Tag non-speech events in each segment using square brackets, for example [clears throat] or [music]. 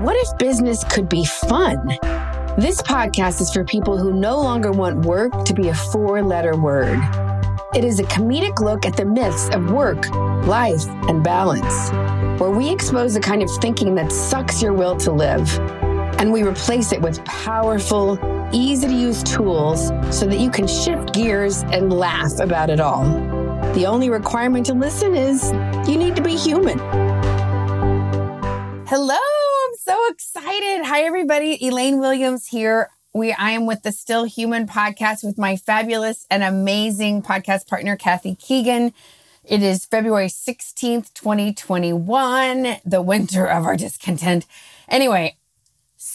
What if business could be fun? This podcast is for people who no longer want work to be a four letter word. It is a comedic look at the myths of work, life, and balance, where we expose the kind of thinking that sucks your will to live, and we replace it with powerful, easy to use tools so that you can shift gears and laugh about it all. The only requirement to listen is you need to be human. Hello, excited. Hi, everybody. Elaine Williams here. We I am with the Still Human podcast with my fabulous and amazing podcast partner, Kathy Keegan. It is February 16th, 2021, the winter of our discontent. Anyway,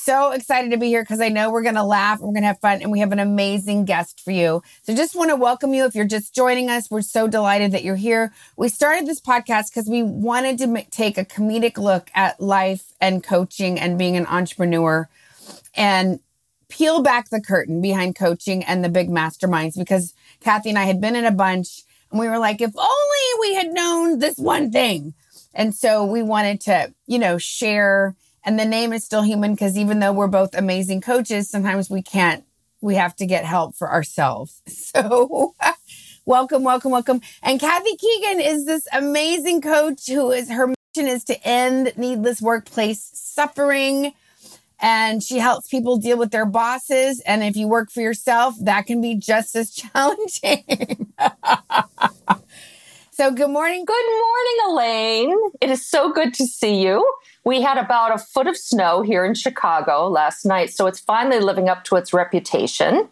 so excited to be here because I know we're going to laugh, we're going to have fun, and we have an amazing guest for you. So just want to welcome you. If you're just joining us, we're so delighted that you're here. We started this podcast because we wanted to take a comedic look at life and coaching and being an entrepreneur and peel back the curtain behind coaching and the big masterminds because Kathy and I had been in a bunch and we were like, if only we had known this one thing. And so we wanted to, you know, share and the name is still human because even though we're both amazing coaches, sometimes we can't, we have to get help for ourselves. [laughs] So welcome, welcome, welcome. And Kathy Keegan is this amazing coach who is her mission is to end needless workplace suffering. And she helps people deal with their bosses. And if you work for yourself, that can be just as [laughs] challenging. [laughs] so, good morning. Good morning, Elaine. It is so good to see you. We had about a foot of snow here in Chicago last night, so it's finally living up to its reputation.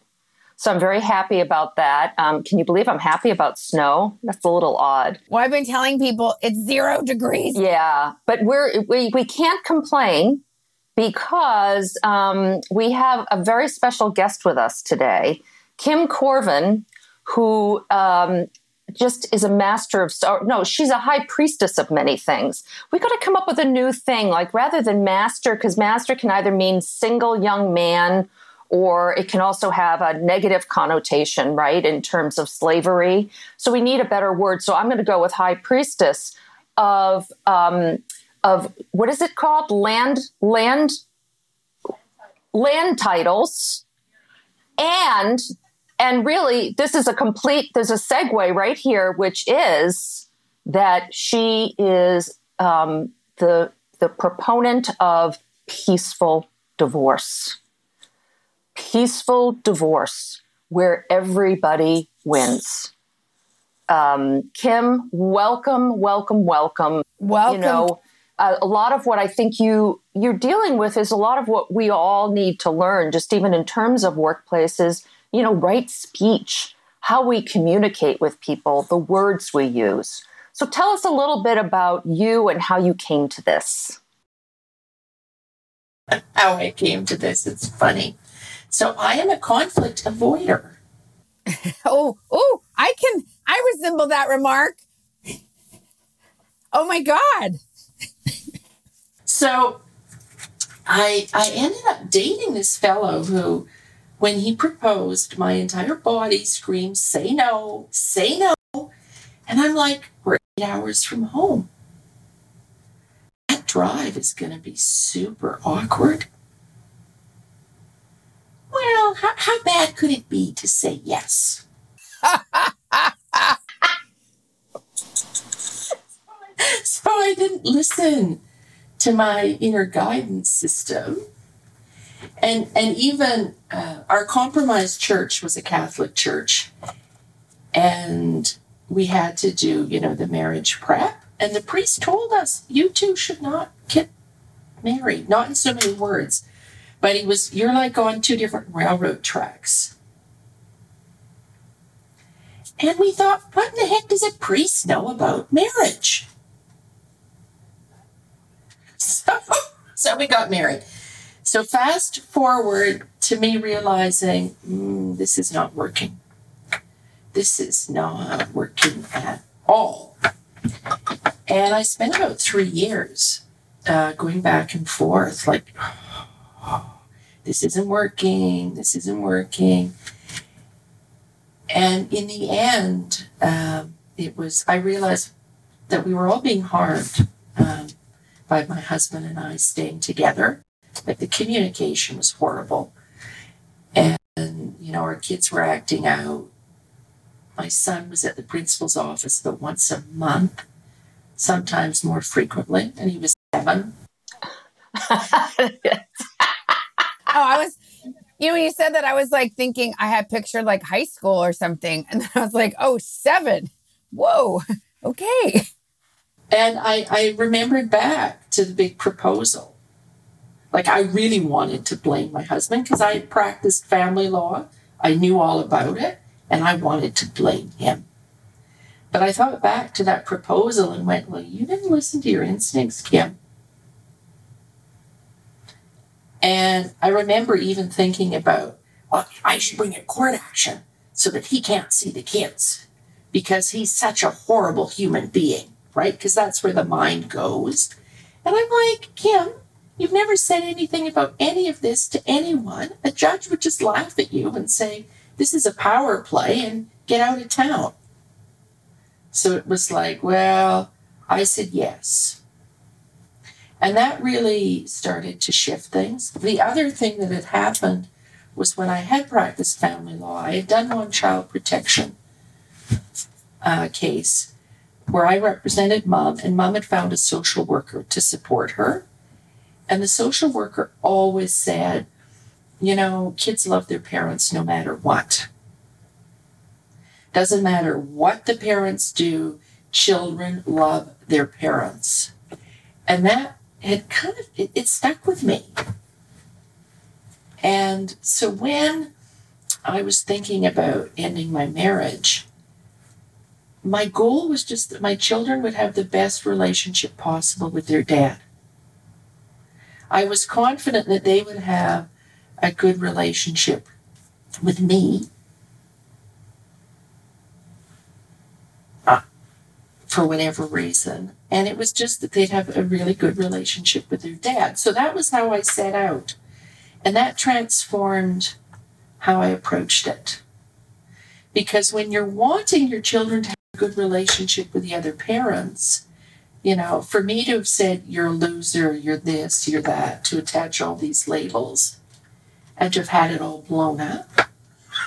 So I'm very happy about that. Um, can you believe I'm happy about snow? That's a little odd. Well, I've been telling people it's zero degrees. Yeah, but we're we we can't complain because um, we have a very special guest with us today, Kim Corvin, who um, just is a master of no she's a high priestess of many things. We got to come up with a new thing like rather than master because master can either mean single young man or it can also have a negative connotation right in terms of slavery. So we need a better word. So i'm going to go with high priestess of um, of what is it called? Land land land titles. And and really, this is a complete, there's a segue right here, which is that she is um, the, the proponent of peaceful divorce. Peaceful divorce, where everybody wins. Um, Kim, welcome, welcome, welcome. Welcome. You know, a, a lot of what I think you you're dealing with is a lot of what we all need to learn, just even in terms of workplaces you know, right speech, how we communicate with people, the words we use. So tell us a little bit about you and how you came to this. How I came to this, it's funny. So I am a conflict avoider. [laughs] oh, oh, I can, I resemble that remark. Oh my God. so I I ended up dating this fellow who when he proposed, my entire body screamed, Say no, say no. And I'm like, We're eight hours from home. That drive is going to be super awkward. Well, how, how bad could it be to say yes? [laughs] so I didn't listen to my inner guidance system and and even uh, our compromised church was a Catholic church, and we had to do you know the marriage prep, and the priest told us you two should not get married, not in so many words, but he was you're like on two different railroad tracks. And we thought, what in the heck does a priest know about marriage? [laughs] So, so we got married. So fast forward to me realizing mm, this is not working. This is not working at all. And I spent about three years uh, going back and forth, like, [sighs] this isn't working, this isn't working. And in the end, um, it was, I realized that we were all being harmed um, by my husband and I staying together. Like the communication was horrible. And, you know, our kids were acting out. My son was at the principal's office about once a month, sometimes more frequently, and he was seven. [laughs] oh, I was, you know, when you said that, I was like thinking I had pictured like high school or something. And then I was like, oh, seven. Whoa. [laughs] Okay. And I, I remembered back to the big proposal. Like, I really wanted to blame my husband because I had practiced family law. I knew all about it, and I wanted to blame him. But I thought back to that proposal and went, Well, you didn't listen to your instincts, Kim. And I remember even thinking about, well, I should bring a court action so that he can't see the kids because he's such a horrible human being right? Because that's where the mind goes. And I'm like, Kim, you've never said anything about any of this to anyone. A judge would just laugh at you and say, this is a power play and get out of town. So it was like, well, I said yes. And that really started to shift things. The other thing that had happened was when I had practiced family law, I had done one child protection uh, case where I represented mom, and mom had found a social worker to support her. And the social worker always said, you know, kids love their parents no matter what. Doesn't matter what the parents do, children love their parents. And that had kind of, it, it stuck with me. And so when I was thinking about ending my marriage, my goal was just that my children would have the best relationship possible with their dad. I was confident that they would have a good relationship with me uh, for whatever reason. And it was just that they'd have a really good relationship with their dad. So that was how I set out. And that transformed how I approached it. Because when you're wanting your children to have a good relationship with the other parents, you know, for me to have said you're a loser, you're this, you're that, to attach all these labels and to have had it all blown up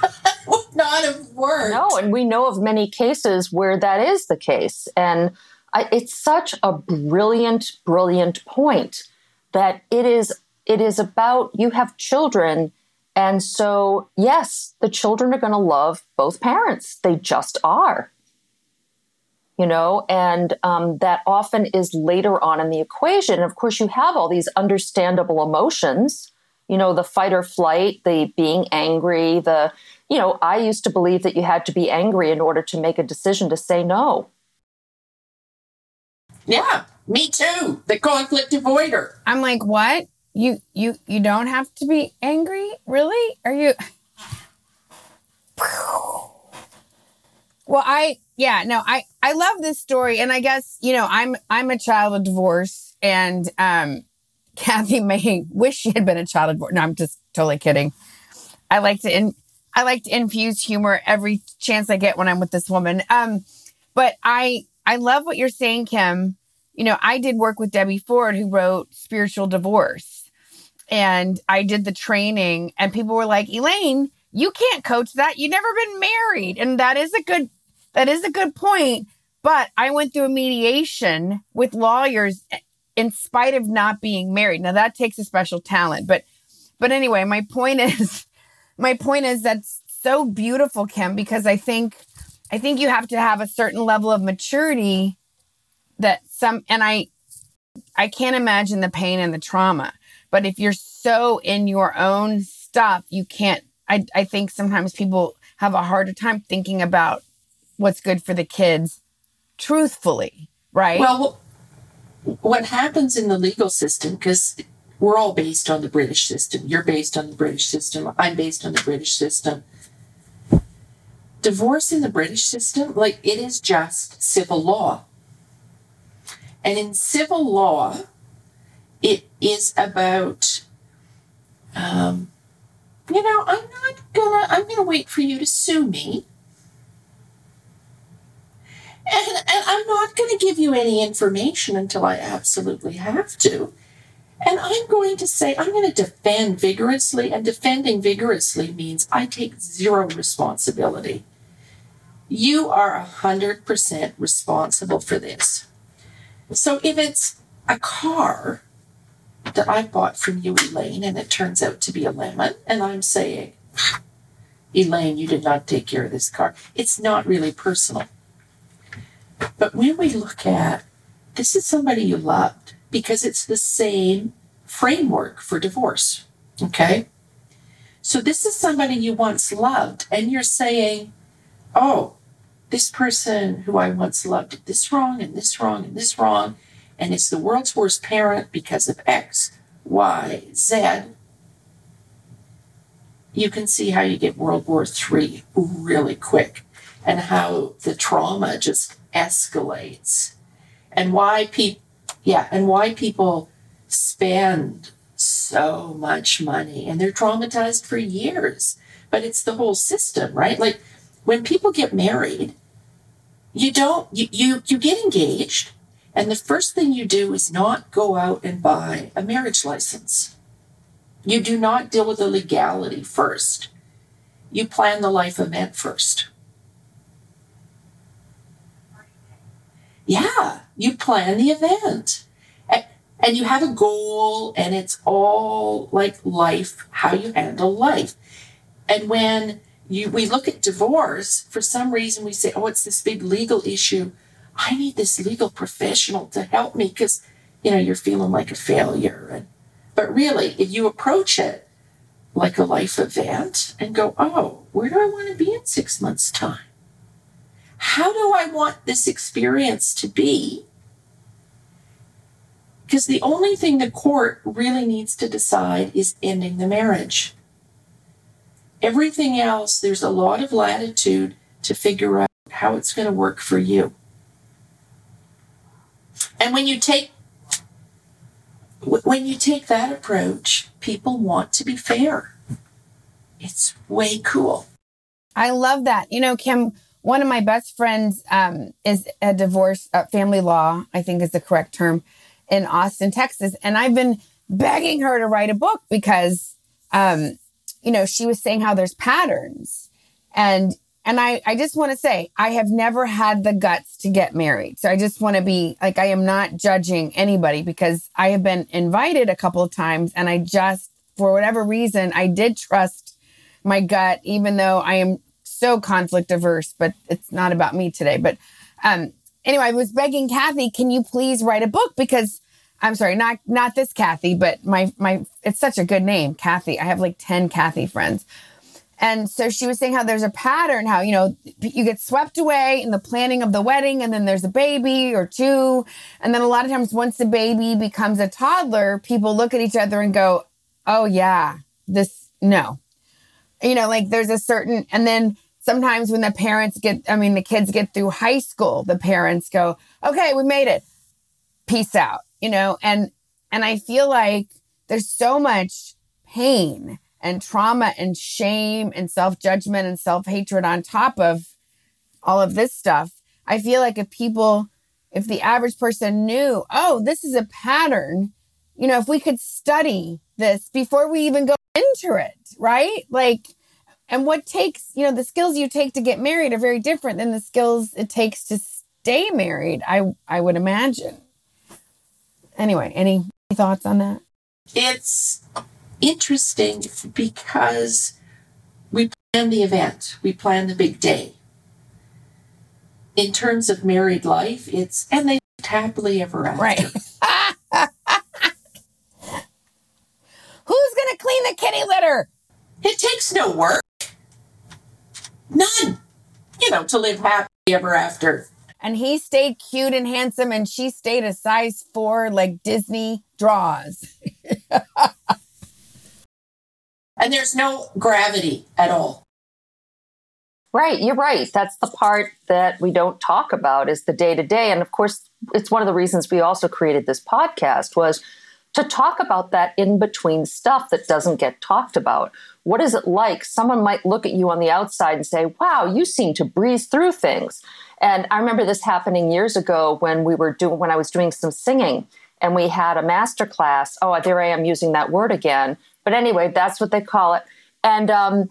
[laughs] would not have worked. No, and we know of many cases where that is the case. And I, it's such a brilliant, brilliant point that it is it is about you have children and so yes the children are going to love both parents they just are you know, and um, that often is later on in the equation. Of course, you have all these understandable emotions, you know, the fight or flight, the being angry, the, you know, I used to believe that you had to be angry in order to make a decision to say no. Yeah, me too. The conflict avoider. I'm like, what? You you you don't have to be angry? Really? Are you Well, I yeah, no, I I love this story, and I guess you know I'm I'm a child of divorce, and um, [laughs] Kathy may wish she had been a child of divorce. No, I'm just totally kidding. I like to in I like to infuse humor every chance I get when I'm with this woman. Um, but I I love what you're saying, Kim. You know, I did work with Debbie Ford, who wrote Spiritual Divorce, and I did the training, and people were like, Elaine, you can't coach that. You've never been married, and that is a good that is a good point. But I went through a mediation with lawyers in spite of not being married. Now that takes a special talent. But but anyway, my point [laughs] is my point is that's so beautiful, Kim, because I think I think you have to have a certain level of maturity that some and I I can't imagine the pain and the trauma. But if you're so in your own stuff, you can't I, I think sometimes people have a harder time thinking about what's good for the kids truthfully, right? Well, what happens in the legal system, because we're all based on the British system, you're based on the British system, I'm based on the British system. Divorce in the British system, like it is just civil law. And in civil law, it is about, um, you know, I'm not gonna, I'm gonna wait for you to sue me And, and I'm not going to give you any information until I absolutely have to. And I'm going to say, I'm going to defend vigorously, and defending vigorously means I take zero responsibility. You are 100% responsible for this. So if it's a car that I bought from you, Elaine, and it turns out to be a lemon, and I'm saying, Elaine, you did not take care of this car, it's not really personal. But when we look at this is somebody you loved because it's the same framework for divorce. Okay. So this is somebody you once loved, and you're saying, oh, this person who I once loved did this wrong and this wrong and this wrong, and it's the world's worst parent because of X, Y, Z. You can see how you get World War III really quick and how the trauma just escalates. And why people yeah and why people spend so much money and they're traumatized for years. But it's the whole system right? Like when people get married you don't you you, you get engaged and the first thing you do is not go out and buy a marriage license. You do not deal with the legality first. You plan the life event first Yeah, you plan the event. And you have a goal, and it's all like life, how you handle life. And when you, we look at divorce, for some reason we say, oh, it's this big legal issue. I need this legal professional to help me because, you know, you're feeling like a failure. And, but really, if you approach it like a life event and go, oh, where do I want to be in six months' time? How do I want this experience to be? Because the only thing the court really needs to decide is ending the marriage. Everything else, there's a lot of latitude to figure out how it's going to work for you. And when you take when you take that approach, people want to be fair. It's way cool. I love that. You know, Kim, one of my best friends um, is a divorce uh, family law i think is the correct term in austin texas. And i've been begging her to write a book because um, you know she was saying how there's patterns. And and i i just want to say i have never had the guts to get married. So i just want to be like i am not judging anybody because i have been invited a couple of times and i just for whatever reason i did trust my gut even though i am so conflict averse, but it's not about me today. But um, anyway, I was begging Kathy, can you please write a book? Because I'm sorry, not not this Kathy, but my my it's such a good name, Kathy. I have like 10 Kathy friends. And so she was saying how there's a pattern, how, you know, you get swept away in the planning of the wedding, and then there's a baby or two. And then a lot of times, once the baby becomes a toddler, people look at each other and go, oh, yeah, this, no. You know, like there's a certain, and then sometimes when the parents get, I mean, the kids get through high school, the parents go, okay, we made it. Peace out, you know, and, and I feel like there's so much pain and trauma and shame and self judgment and self hatred on top of all of this stuff. I feel like if people, if the average person knew, oh, this is a pattern, you know, if we could study this before we even go into it, right? Like, and what takes, you know, the skills you take to get married are very different than the skills it takes to stay married, I I would imagine. Anyway, any thoughts on that? It's interesting because we plan the event, we plan the big day. In terms of married life, it's and they lived happily ever after. Right. [laughs] [laughs] Who's gonna clean the kitty litter? It takes no work. None. You know, to live happy ever after. And he stayed cute and handsome, and she stayed a size four, like Disney draws. [laughs] and there's no gravity at all. Right, you're right. That's the part that we don't talk about is the day to day. And of course, it's one of the reasons we also created this podcast was to talk about that in between stuff that doesn't get talked about. What is it like? Someone might look at you on the outside and say, wow, you seem to breeze through things. And I remember this happening years ago when we were doing, when I was doing some singing and we had a master class. Oh, there I am using that word again. But anyway, that's what they call it. And um,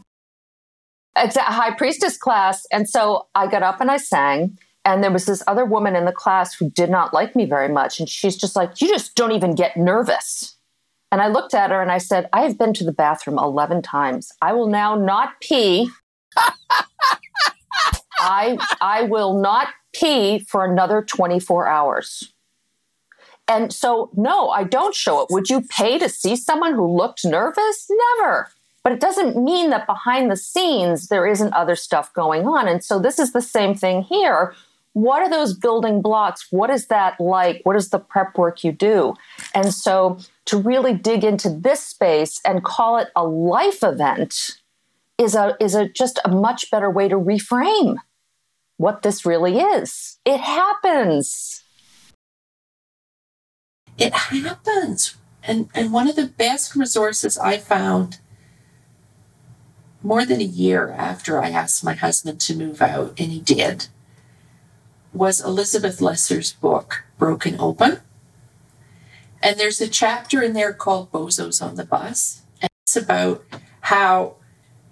it's a high priestess class. And so I got up and I sang. And there was this other woman in the class who did not like me very much. And she's just like, You just don't even get nervous. And I looked at her and I said, I have been to the bathroom 11 times. I will now not pee. [laughs] I, I will not pee for another 24 hours. And so, no, I don't show it. Would you pay to see someone who looked nervous? Never. But it doesn't mean that behind the scenes there isn't other stuff going on. And so, this is the same thing here. What are those building blocks? What is that like? What is the prep work you do? And so, to really dig into this space and call it a life event is a is a just a much better way to reframe what this really is. It happens it happens. And, and one of the best resources I found more than a year after I asked my husband to move out, and he did, was Elizabeth Lesser's book, Broken Open. And there's a chapter in there called Bozos on the Bus. And it's about how,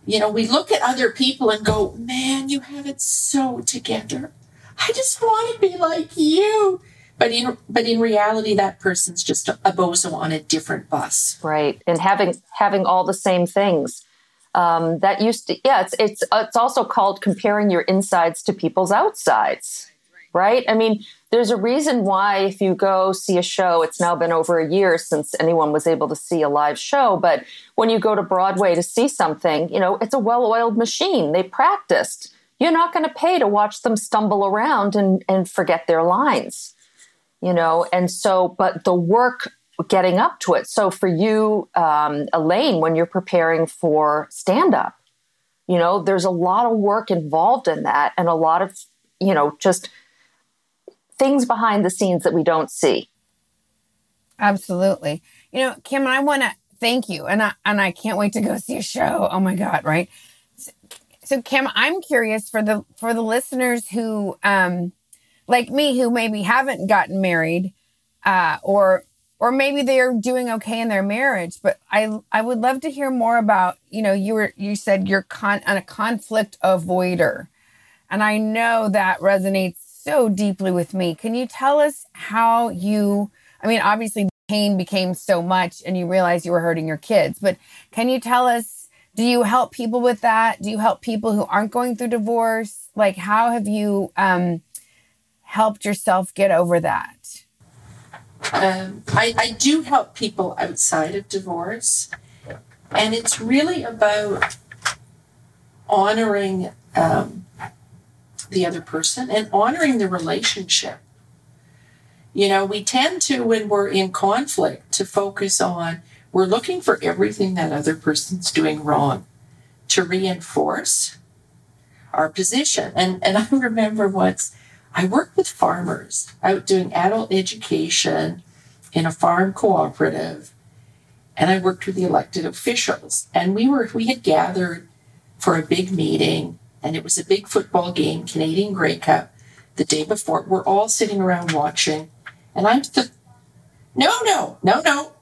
you know, we look at other people and go, man, you have it so together. I just want to be like you. But in but in reality, that person's just a, bozo on a different bus. Right, and having having all the same things. Um, that used to yeah, it's it's it's also called comparing your insides to people's outsides. Right? I mean, there's a reason why if you go see a show, it's now been over a year since anyone was able to see a live show. But when you go to Broadway to see something, you know, it's a well-oiled machine. They practiced. You're not going to pay to watch them stumble around and, and forget their lines you know and so but the work getting up to it so for you um, elaine when you're preparing for stand up you know there's a lot of work involved in that and a lot of you know just things behind the scenes that we don't see. Absolutely. You know kim i want to thank you and i and i can't wait to go see a show. Oh my god right? So, so kim i'm curious for the for the listeners who um like me who maybe haven't gotten married uh, or or maybe they're doing okay in their marriage but i i would love to hear more about you know you were you said you're con on a conflict avoider. And i know that resonates so deeply with me. Can you tell us how you i mean obviously pain became so much and you realized you were hurting your kids but can you tell us do you help people with that? Do you help people who aren't going through divorce? Like how have you um helped yourself get over that? Um, I, I do help people outside of divorce, and it's really about honoring um, the other person and honoring the relationship. You know, we tend to, when we're in conflict, to focus on we're looking for everything that other person's doing wrong to reinforce our position. And and [laughs] I remember once I worked with farmers out doing adult education in a farm cooperative, and I worked with the elected officials. And we were we had gathered for a big meeting, and it was a big football game, Canadian Grey Cup, the day before. We're all sitting around watching, and I'm the no, no, no, no,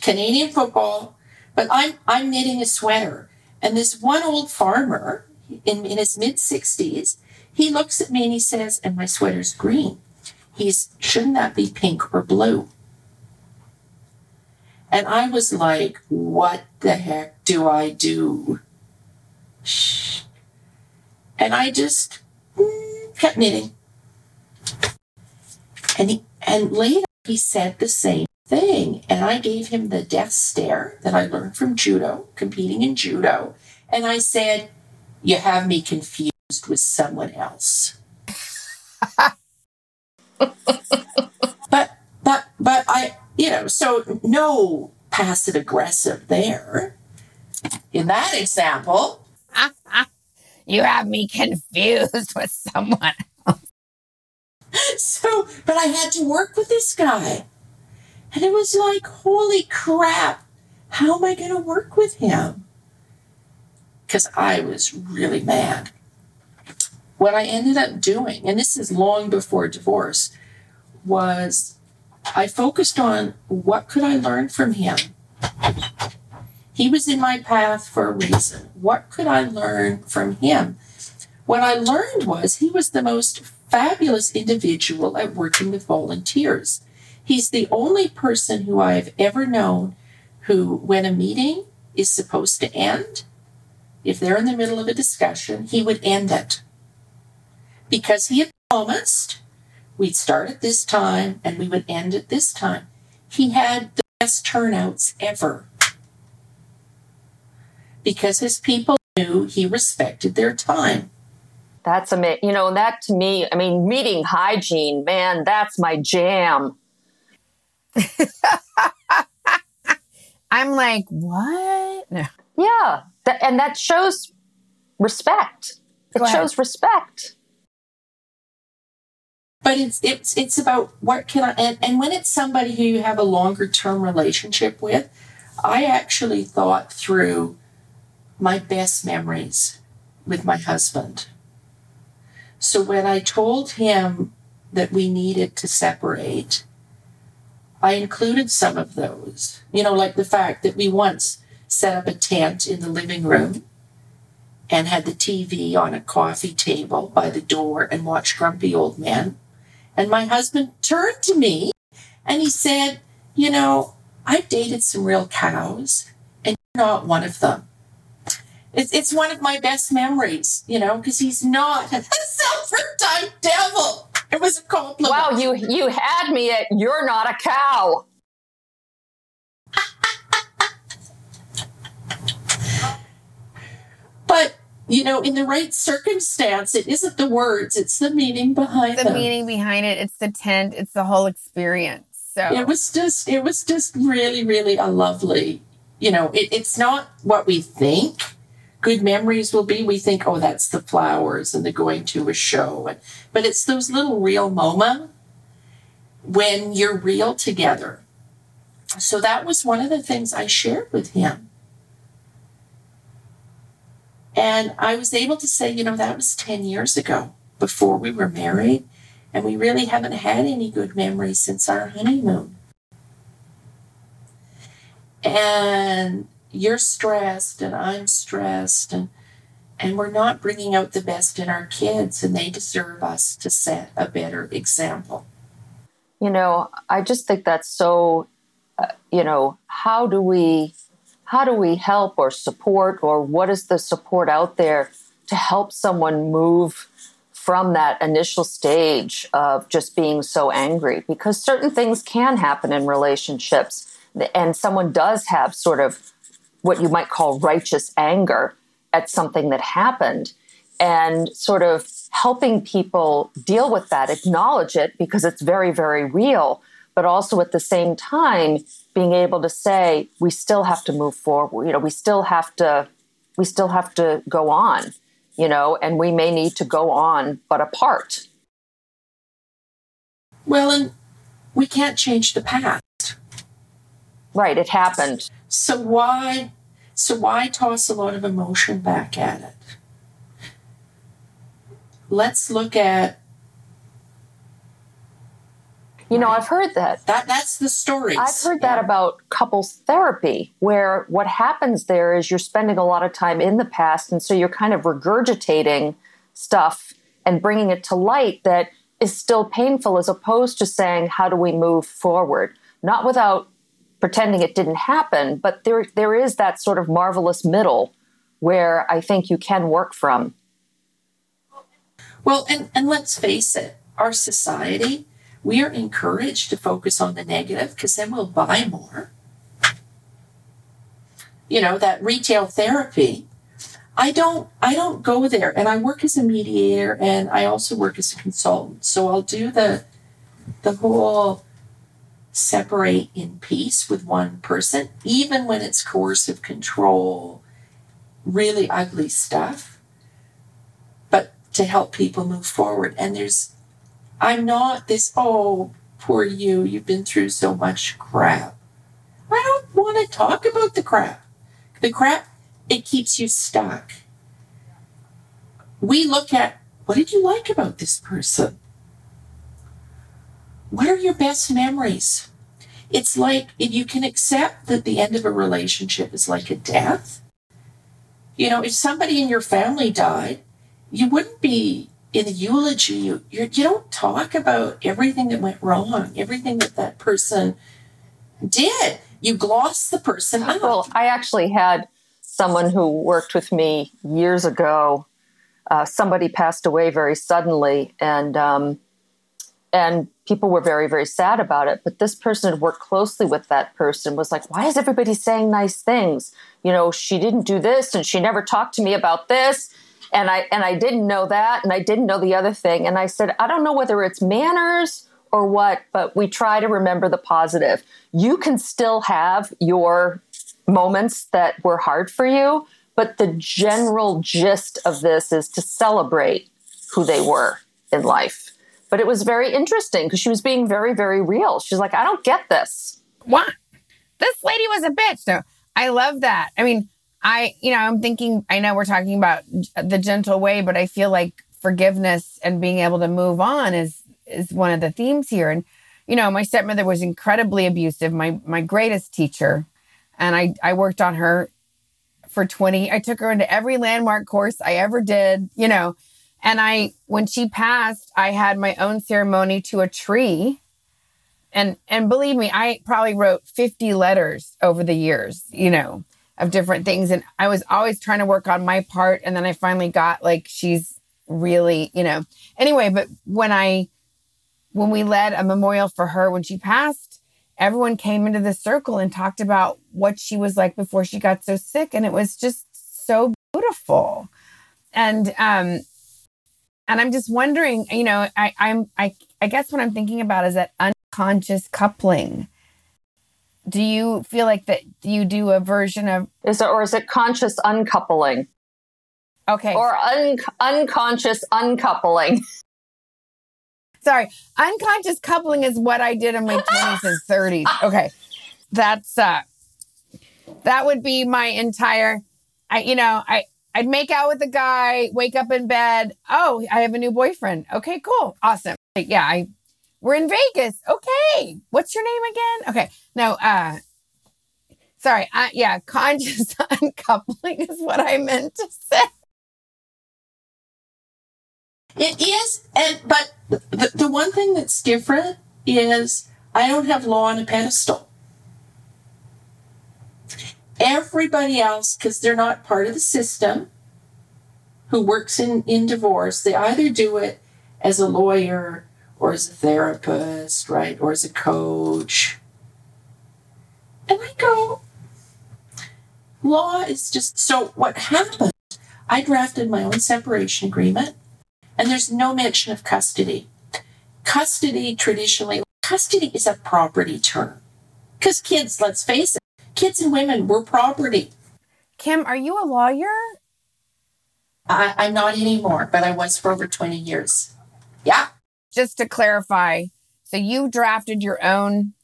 Canadian football. But I'm I'm knitting a sweater, and this one old farmer in, in his mid sixties he looks at me and he says, and my sweater's green. He's, shouldn't that be pink or blue? And I was like, what the heck do I do? Shh. And I just kept knitting. And he, and later he said the same thing. And I gave him the death stare that I learned from judo, competing in judo. And I said, You have me confused with someone else. but but but I you know so no passive aggressive there. In that example, you have me [laughs] confused with someone else. [laughs] So, but I had to work with this guy. And it was like, holy crap, how am I going to work with him? Because I was really mad. What I ended up doing, and this is long before divorce, was I focused on what could I learn from him? He was in my path for a reason. What could I learn from him? What I learned was he was the most fabulous individual at working with volunteers. He's the only person who I've ever known who, when a meeting is supposed to end, if they're in the middle of a discussion, he would end it. Because he had promised we'd start at this time and we would end at this time. He had the best turnouts ever because his people knew he respected their time. That's amazing. You know, that to me, I mean, meeting hygiene, man, that's my jam. [laughs] I'm like, what? No. Yeah. That, and that shows respect. It shows respect. But it's it's it's about what can I and, and when it's somebody who you have a longer term relationship with, I actually thought through my best memories with my husband. So when I told him that we needed to separate, I included some of those. You know, like the fact that we once set up a tent in the living room and had the TV on a coffee table by the door and watched Grumpy Old Men. And my husband turned to me and he said, You know, I've dated some real cows and you're not one of them. It's, it's one of my best memories, you know, because he's not [laughs] a self-type devil. It was a compliment. Wow, you you had me at you're not a cow. but you know, in the right circumstance, it isn't the words; it's the meaning behind the them. meaning behind it. It's the tent. It's the whole experience. So it was just, it was just really, really a lovely. You know, it, it's not what we think good memories will be. We think, oh, that's the flowers and the going to a show, but it's those little real moments when you're real together. So that was one of the things I shared with him. And I was able to say, you know, that was 10 years ago before we were married. And we really haven't had any good memories since our honeymoon. And you're stressed and I'm stressed and and we're not bringing out the best in our kids and they deserve us to set a better example. You know, I just think that's so uh, you know, how do we how do we help or support or what is the support out there to help someone move from that initial stage of just being so angry because certain things can happen in relationships and someone does have sort of what you might call righteous anger at something that happened and sort of helping people deal with that, acknowledge it because it's very, very real, but also at the same time being able to say we still have to move forward. You know, we still have to we still have to go on, you know, and we may need to go on but apart. Well, and we can't change the past. Right, it happened. So why so why toss a lot of emotion back at it? Let's look at you know, I've heard that. That that's the story. I've heard that about couples therapy, where what happens there is you're spending a lot of time in the past, and so you're kind of regurgitating stuff and bringing it to light that is still painful, as opposed to saying, "How do we move forward?" Not without pretending it didn't happen, but there there is that sort of marvelous middle where I think you can work from. Well, and, and let's face it, our society, we are encouraged to focus on the negative because then we'll buy more. You know, that retail therapy. I don't I don't go there and I work as a mediator and I also work as a consultant. So I'll do the the whole separate in peace with one person, even when it's coercive control, really ugly stuff, but to help people move forward. And there's, I'm not this, oh, poor you, you've been through so much crap. I don't want to talk about the crap. The crap, it keeps you stuck. We look at what did you like about this person? What are your best memories? It's like if you can accept that the end of a relationship is like a death. You know, if somebody in your family died, you wouldn't be in the eulogy. You, you don't talk about everything that went wrong, everything that that person did. You gloss the person out. Well, I actually had someone who worked with me years ago. Uh, somebody passed away very suddenly, and um, and people were very very sad about it. But this person had worked closely with that person was like why is everybody saying nice things? You know she didn't do this and she never talked to me about this and i and i didn't know that and i didn't know the other thing. And i said i don't know whether it's manners or what but we try to remember the positive. You can still have your moments that were hard for you but the general gist of this is to celebrate who they were in life but it was very interesting because she was being very, very real. She's like, I don't get this. What? This lady was a bitch. No, I love that. I mean, I, you know, I'm thinking, I know we're talking about the gentle way, but I feel like forgiveness and being able to move on is is one of the themes here. And, you know, my stepmother was incredibly abusive, my my greatest teacher. And I I worked on her for 20. I took her into every landmark course I ever did, you know, and I, when she passed, I had my own ceremony to a tree. And, and believe me, I probably wrote 50 letters over the years, you know, of different things. And I was always trying to work on my part. And then I finally got like, she's really, you know, anyway, but when I, when we led a memorial for her when she passed, everyone came into the circle and talked about what she was like before she got so sick. And it was just so beautiful. And, um, and I'm just wondering, you know, I, I'm I I guess what I'm thinking about is that unconscious coupling. Do you feel like that you do a version of is it or is it conscious uncoupling? Okay. Or un- unconscious uncoupling. [laughs] Sorry, unconscious coupling is what I did in my [laughs] 20s and 30s. Okay. That's uh that would be my entire I you know, I I'd make out with a guy, wake up in bed. Oh, I have a new boyfriend. Okay, cool. Awesome. Yeah, I we're in Vegas. Okay. What's your name again? Okay. No, uh sorry. Uh, yeah, [laughs] conscious uncoupling is what I meant to say. It is, and but the, the one thing that's different is I don't have law on a pedestal everybody else, because they're not part of the system who works in, in divorce, they either do it as a lawyer or as a therapist, right? Or as a coach. And I go, law is just so what happened? I drafted my own separation agreement, and there's no mention of custody. Custody traditionally, custody is a property term. Because kids, let's face it, kids and women were property. Kim, are you a lawyer? I, I'm not anymore, but I was for over 20 years. Yeah. Just to clarify, so you drafted your own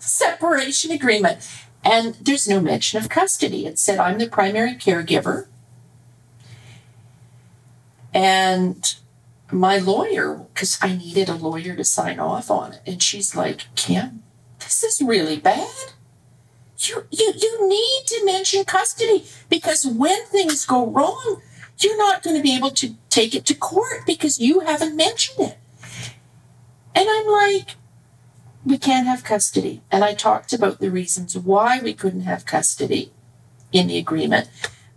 separation agreement, and there's no mention of custody. It said I'm the primary caregiver. And my lawyer, because I needed a lawyer to sign off on it, and she's like, Kim, this is really bad you, you, you need to mention custody because when things go wrong, you're not going to be able to take it to court because you haven't mentioned it. And I'm like, we can't have custody. And I talked about the reasons why we couldn't have custody in the agreement.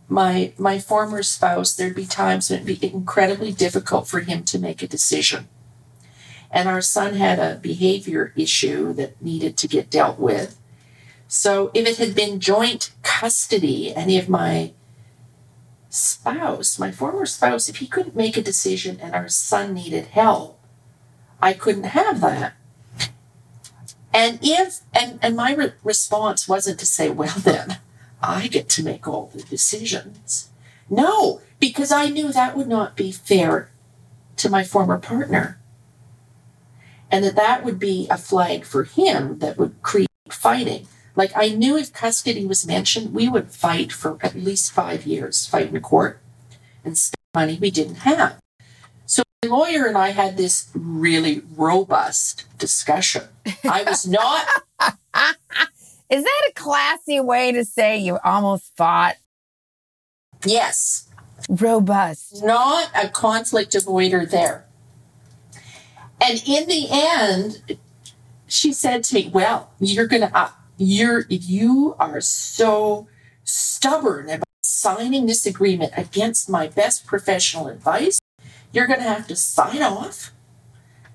My my former spouse, there'd be times when it'd be incredibly difficult for him to make a decision. And our son had a behavior issue that needed to get dealt with. So if it had been joint custody, any of my spouse, my former spouse, if he couldn't make a decision and our son needed help, I couldn't have that. And if and and my re- response wasn't to say, well then, I get to make all the decisions. No, because I knew that would not be fair to my former partner. and that that would be a flag for him that would create fighting. Like I knew if custody was mentioned, we would fight for at least five years, fight in court and spend money we didn't have. So my lawyer and I had this really robust discussion. I was not. [laughs] Is that a classy way to say you almost fought? Yes. Robust. Not a conflict avoider there. And in the end, she said to me, Well, you're going to, uh, you're, if you are so stubborn about signing this agreement against my best professional advice. You're going to have to sign off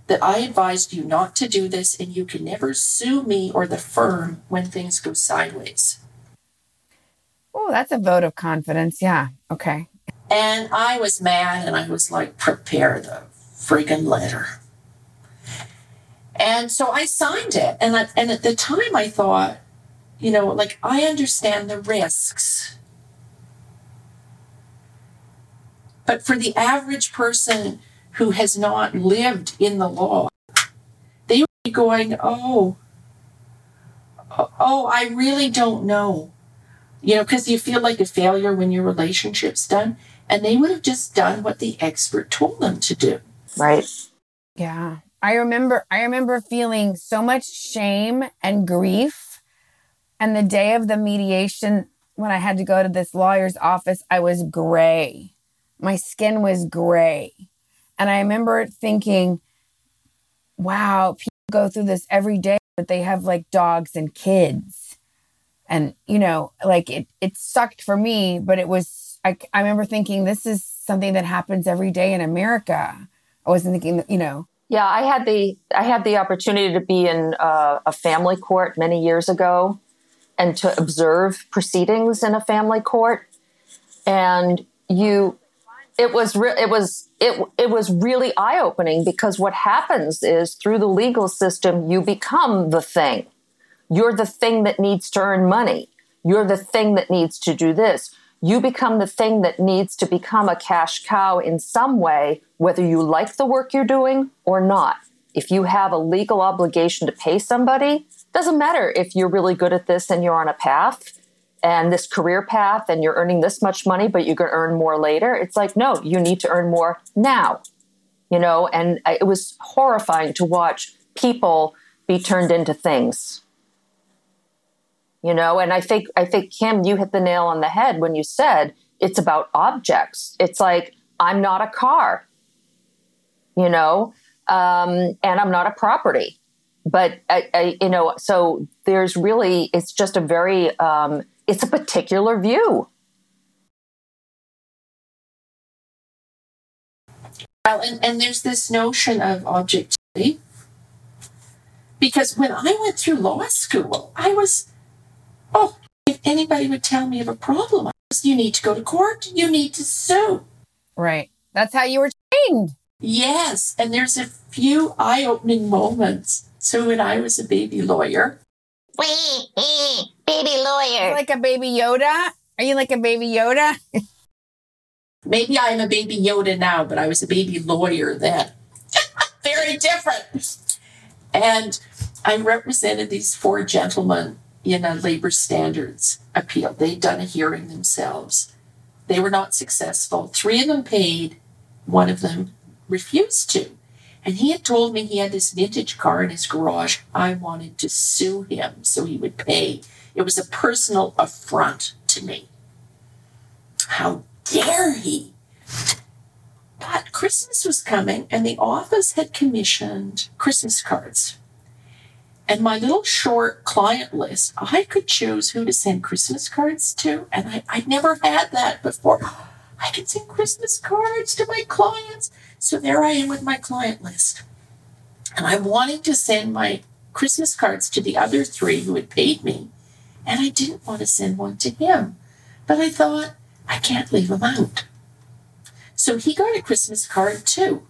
that I advised you not to do this and you can never sue me or the firm when things go sideways. Oh, that's a vote of confidence. Yeah. Okay. And I was mad and I was like, prepare the friggin' letter. And so I signed it. And, I, and at the time I thought, you know, like I understand the risks. But for the average person who has not lived in the law, they would be going, oh, oh, I really don't know. You know, because you feel like a failure when your relationship's done. And they would have just done what the expert told them to do. Right. Yeah. I remember I remember feeling so much shame and grief. And the day of the mediation when I had to go to this lawyer's office, I was gray. My skin was gray. And I remember thinking, wow, people go through this every day, but they have like dogs and kids. And, you know, like it, it sucked for me, but it was, I, I remember thinking, this is something that happens every day in America. I wasn't thinking, you know, yeah, I had the I had the opportunity to be in uh, a family court many years ago, and to observe proceedings in a family court, and you, it was re- it was it it was really eye opening because what happens is through the legal system you become the thing, you're the thing that needs to earn money, you're the thing that needs to do this, you become the thing that needs to become a cash cow in some way, whether you like the work you're doing or not. If you have a legal obligation to pay somebody, doesn't matter if you're really good at this and you're on a path and this career path and you're earning this much money, but you can earn more later. It's like, no, you need to earn more now, you know? And it was horrifying to watch people be turned into things you know? And i think i think kim you hit the nail on the head when you said it's about objects. It's like i'm not a car you know? Um, and i'm not a property. But I, I, you know so there's really it's just a very um, it's a particular view. Well and, and there's this notion of objectivity. Because when i went through law school i was Oh, if anybody would tell me of a problem, you need to go to court, you need to sue. Right. That's how you were trained. Yes. And there's a few eye opening moments. So when I was a baby lawyer, wee, wee, baby lawyer. Like a baby Yoda? Are you like a baby Yoda? Maybe I'm a baby Yoda now, but I was a baby lawyer then. [laughs] Very different. And I represented these four gentlemen in a labor standards appeal. They'd done a hearing themselves. They were not successful. Three of them paid, one of them refused to. And he had told me he had this vintage car in his garage. I wanted to sue him so he would pay. It was a personal affront to me. How dare he? But Christmas was coming, and the office had commissioned Christmas cards and my little short client list, I could choose who to send Christmas cards to. And I, I never had that before. I can send Christmas cards to my clients. So there I am with my client list. And I'm wanting to send my Christmas cards to the other three who had paid me. And I didn't want to send one to him. But I thought, I can't leave him out. So he got a Christmas card too.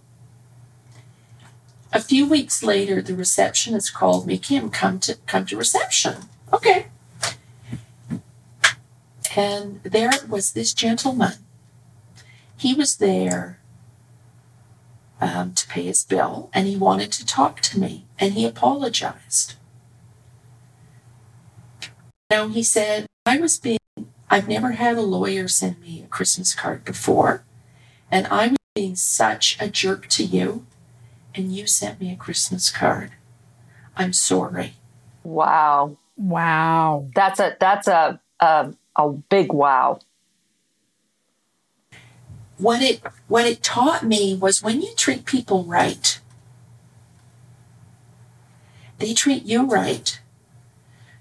A few weeks later, the receptionist called me, Kim, come to come to reception. Okay. And there was this gentleman. He was there um, to pay his bill and he wanted to talk to me and he apologized. Now he said, I was being, I've never had a lawyer send me a Christmas card before, and I was being such a jerk to you, and you sent me a Christmas card. I'm sorry. Wow. Wow. That's a that's a a, a big wow. What it what it taught me was when you treat people right, they treat you right.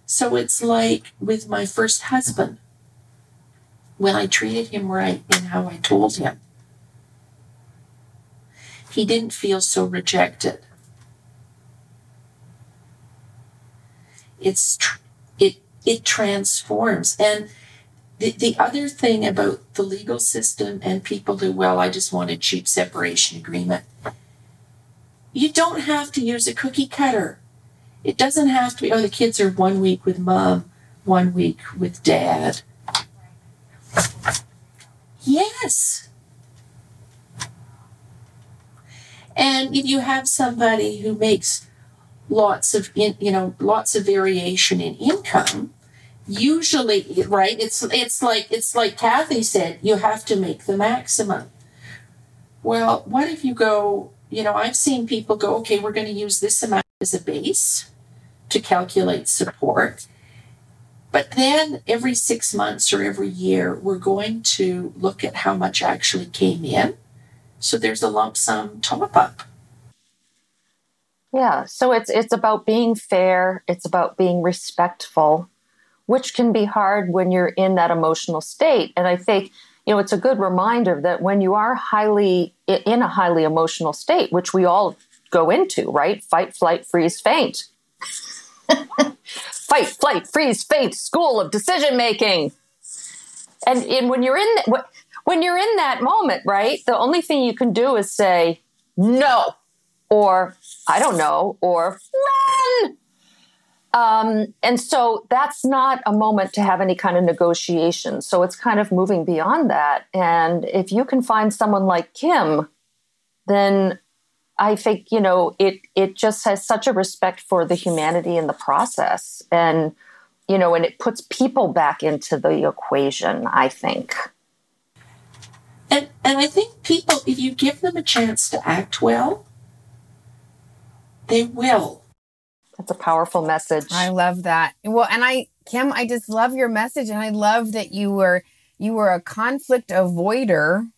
So it's like with my first husband, when I treated him right in how I told him, he didn't feel so rejected. It's tr- it it transforms. And the, the other thing about the legal system and people who well i just want a cheap separation agreement. You don't have to use a cookie cutter. It doesn't have to be oh the kids are one week with mom one week with dad. Yes and if you have somebody who makes lots of in, you know lots of variation in income usually right it's it's like it's like kathy said you have to make the maximum. Well what if you go you know i've seen people go okay we're going to use this amount as a base to calculate support but then every six months or every year we're going to look at how much actually came in so there's a lump sum top up Yeah, so it's it's about being fair, it's about being respectful, which can be hard when you're in that emotional state. And I think, you know, it's a good reminder that when you are highly in a highly emotional state, which we all go into, right? Fight, flight, freeze, faint. [laughs] Fight, flight, freeze, faint, school of decision making. And, and when you're in when you're in that moment, right? The only thing you can do is say no or I don't know, or run. Um, and so that's not a moment to have any kind of negotiation. So it's kind of moving beyond that. And if you can find someone like Kim, then I think you know it. It just has such a respect for the humanity in the process, and you know, and it puts people back into the equation. I think. And and I think people, if you give them a chance to act well, they will. That's a powerful message. I love that. Well, and I, Kim, I just love your message, and I love that you were you were a conflict avoider,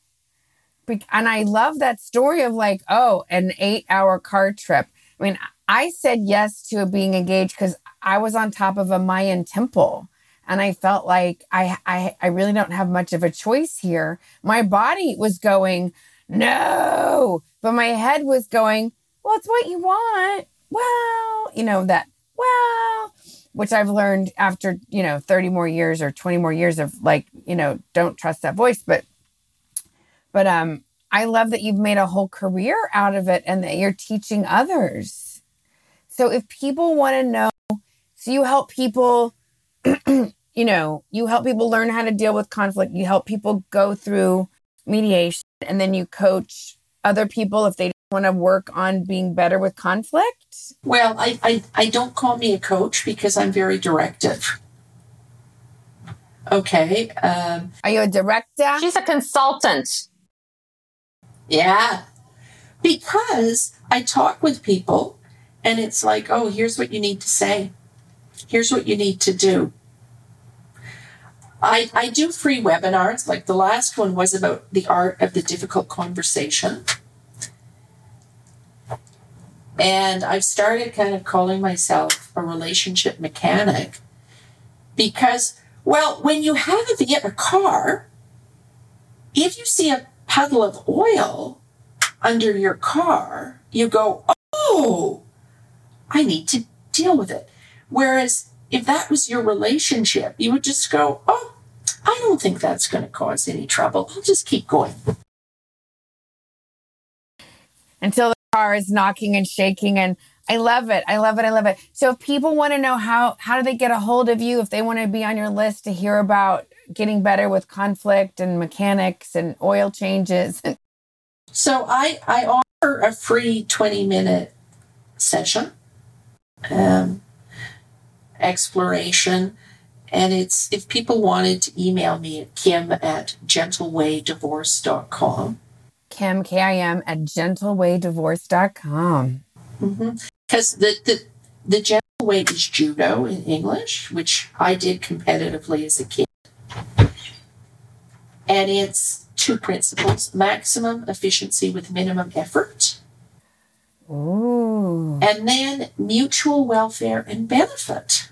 and I love that story of like, oh, an eight hour car trip. I mean, I said yes to being engaged because I was on top of a Mayan temple. And I felt like I, I I really don't have much of a choice here. My body was going, no, but my head was going, well, it's what you want. Well, you know, that, well, which I've learned after, you know, 30 more years or 20 more years of like, you know, don't trust that voice. But, but, um, I love that you've made a whole career out of it and that you're teaching others. So if people want to know, so you help people, [clears throat] you know, you help people learn how to deal with conflict. You help people go through mediation and then you coach other people if they want to work on being better with conflict? Well, I, I, I don't call me a coach because I'm very directive. Okay. Um, Are you a director? She's a consultant. Yeah. Because I talk with people and it's like, oh, here's what you need to say. Here's what you need to do. I, I do free webinars. Like the last one was about the art of the difficult conversation. And I've started kind of calling myself a relationship mechanic because, well, when you have a, a car, if you see a puddle of oil under your car, you go, oh, I need to deal with it. Whereas if that was your relationship, you would just go, oh, I don't think that's going to cause any trouble. I'll just keep going. Until the car is knocking and shaking and I love it. I love it. I love it. So if people want to know how how do they get a hold of you if they want to be on your list to hear about getting better with conflict and mechanics and oil changes? So I, I offer a free 20 minute session, um, exploration. And it's if people wanted to email me at kim at gentlewaydivorce.com. Kim, K I M, at gentlewaydivorce.com. Because mm-hmm. the, the, the gentle way is judo in English, which I did competitively as a kid. And it's two principles maximum efficiency with minimum effort. Ooh. And then mutual welfare and benefit.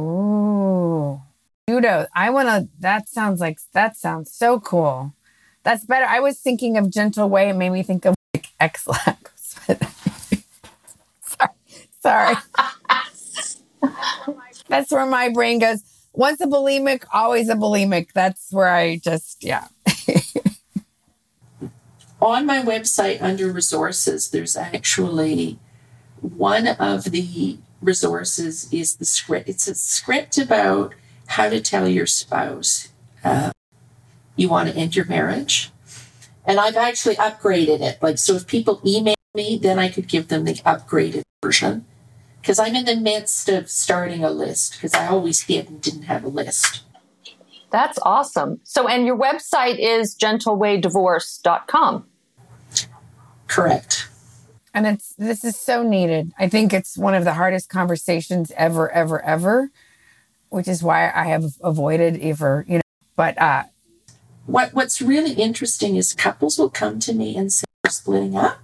Ooh. Judo. I want to, that sounds like, that sounds so cool. That's better. I was thinking of gentle way. It made me think of like Ex-Lax. [laughs] sorry. Sorry. [laughs] That's where my brain goes. Once a bulimic, always a bulimic. That's where I just, yeah. [laughs] On my website under resources, there's actually one of the resources is the script. It's a script about how to tell your spouse uh, you want to end your marriage. And I've actually upgraded it. Like, so if people email me, then I could give them the upgraded version. Because I'm in the midst of starting a list because I always did and didn't have a list. That's awesome. So, and your website is gentlewaydivorce.com. Correct. And it's this is so needed. I think it's one of the hardest conversations ever, ever, ever, which is why I have avoided ever, you know. But uh what what's really interesting is couples will come to me and say we're splitting up.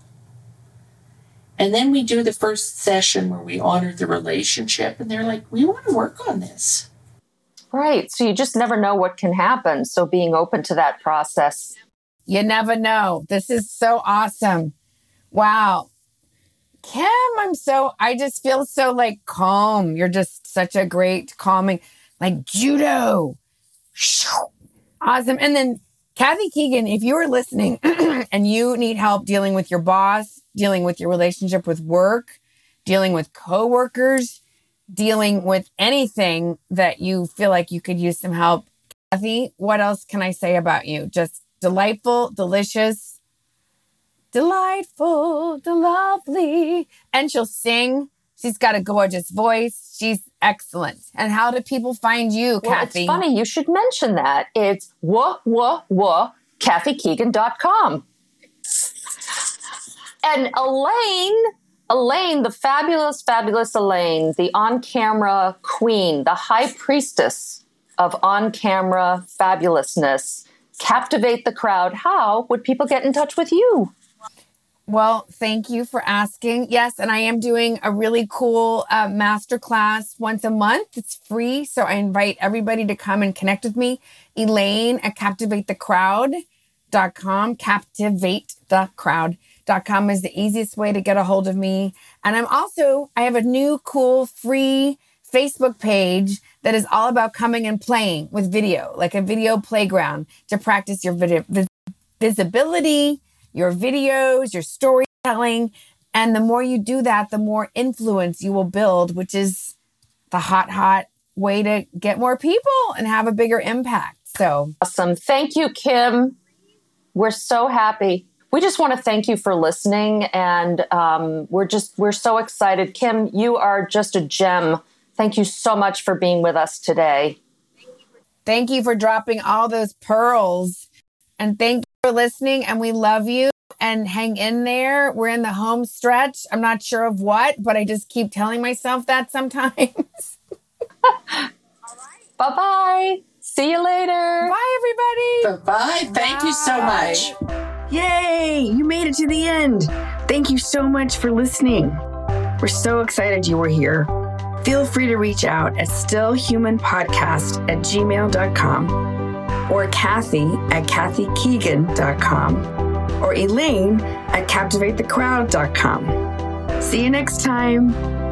And then we do the first session where we honor the relationship and they're like, we want to work on this. Right. So you just never know what can happen. So being open to that process. You never know. This is so awesome. Wow. Kim, I'm so, I just feel so like calm. You're just such a great calming, like judo. Awesome. And then Kathy Keegan, if you are listening [clears throat] and you need help dealing with your boss, dealing with your relationship with work, dealing with coworkers, dealing with anything that you feel like you could use some help, Kathy, what else can I say about you? Just delightful, delicious, delightful, the lovely. And she'll sing. She's got a gorgeous voice. She's excellent. And how do people find you, well, Kathy? It's funny. You should mention that. It's wha KathyKeegan.com. And Elaine, Elaine, the fabulous, fabulous Elaine, the on camera queen, the high priestess of on camera fabulousness, captivate the crowd. How would people get in touch with you? Well, thank you for asking. Yes, and I am doing a really cool uh, masterclass once a month. It's free. So I invite everybody to come and connect with me. Elaine at captivatethecrowd.com. Captivatethecrowd.com is the easiest way to get a hold of me. And I'm also, I have a new cool free Facebook page that is all about coming and playing with video, like a video playground to practice your video, vis- visibility your videos, your storytelling. And the more you do that, the more influence you will build, which is the hot, hot way to get more people and have a bigger impact. So awesome. Thank you, Kim. We're so happy. We just want to thank you for listening. And um, we're just, we're so excited. Kim, you are just a gem. Thank you so much for being with us today. Thank you for dropping all those pearls. And thank for listening and we love you and hang in there. We're in the home stretch. I'm not sure of what, but I just keep telling myself that sometimes. [laughs] bye bye. See you later. Bye, everybody. Bye bye. Thank you so much. Yay! You made it to the end. Thank you so much for listening. We're so excited you were here. Feel free to reach out at stillhumanpodcast at gmail.com or Kathy at kathykeegan.com or Elaine at captivatethecrowd.com. See you next time.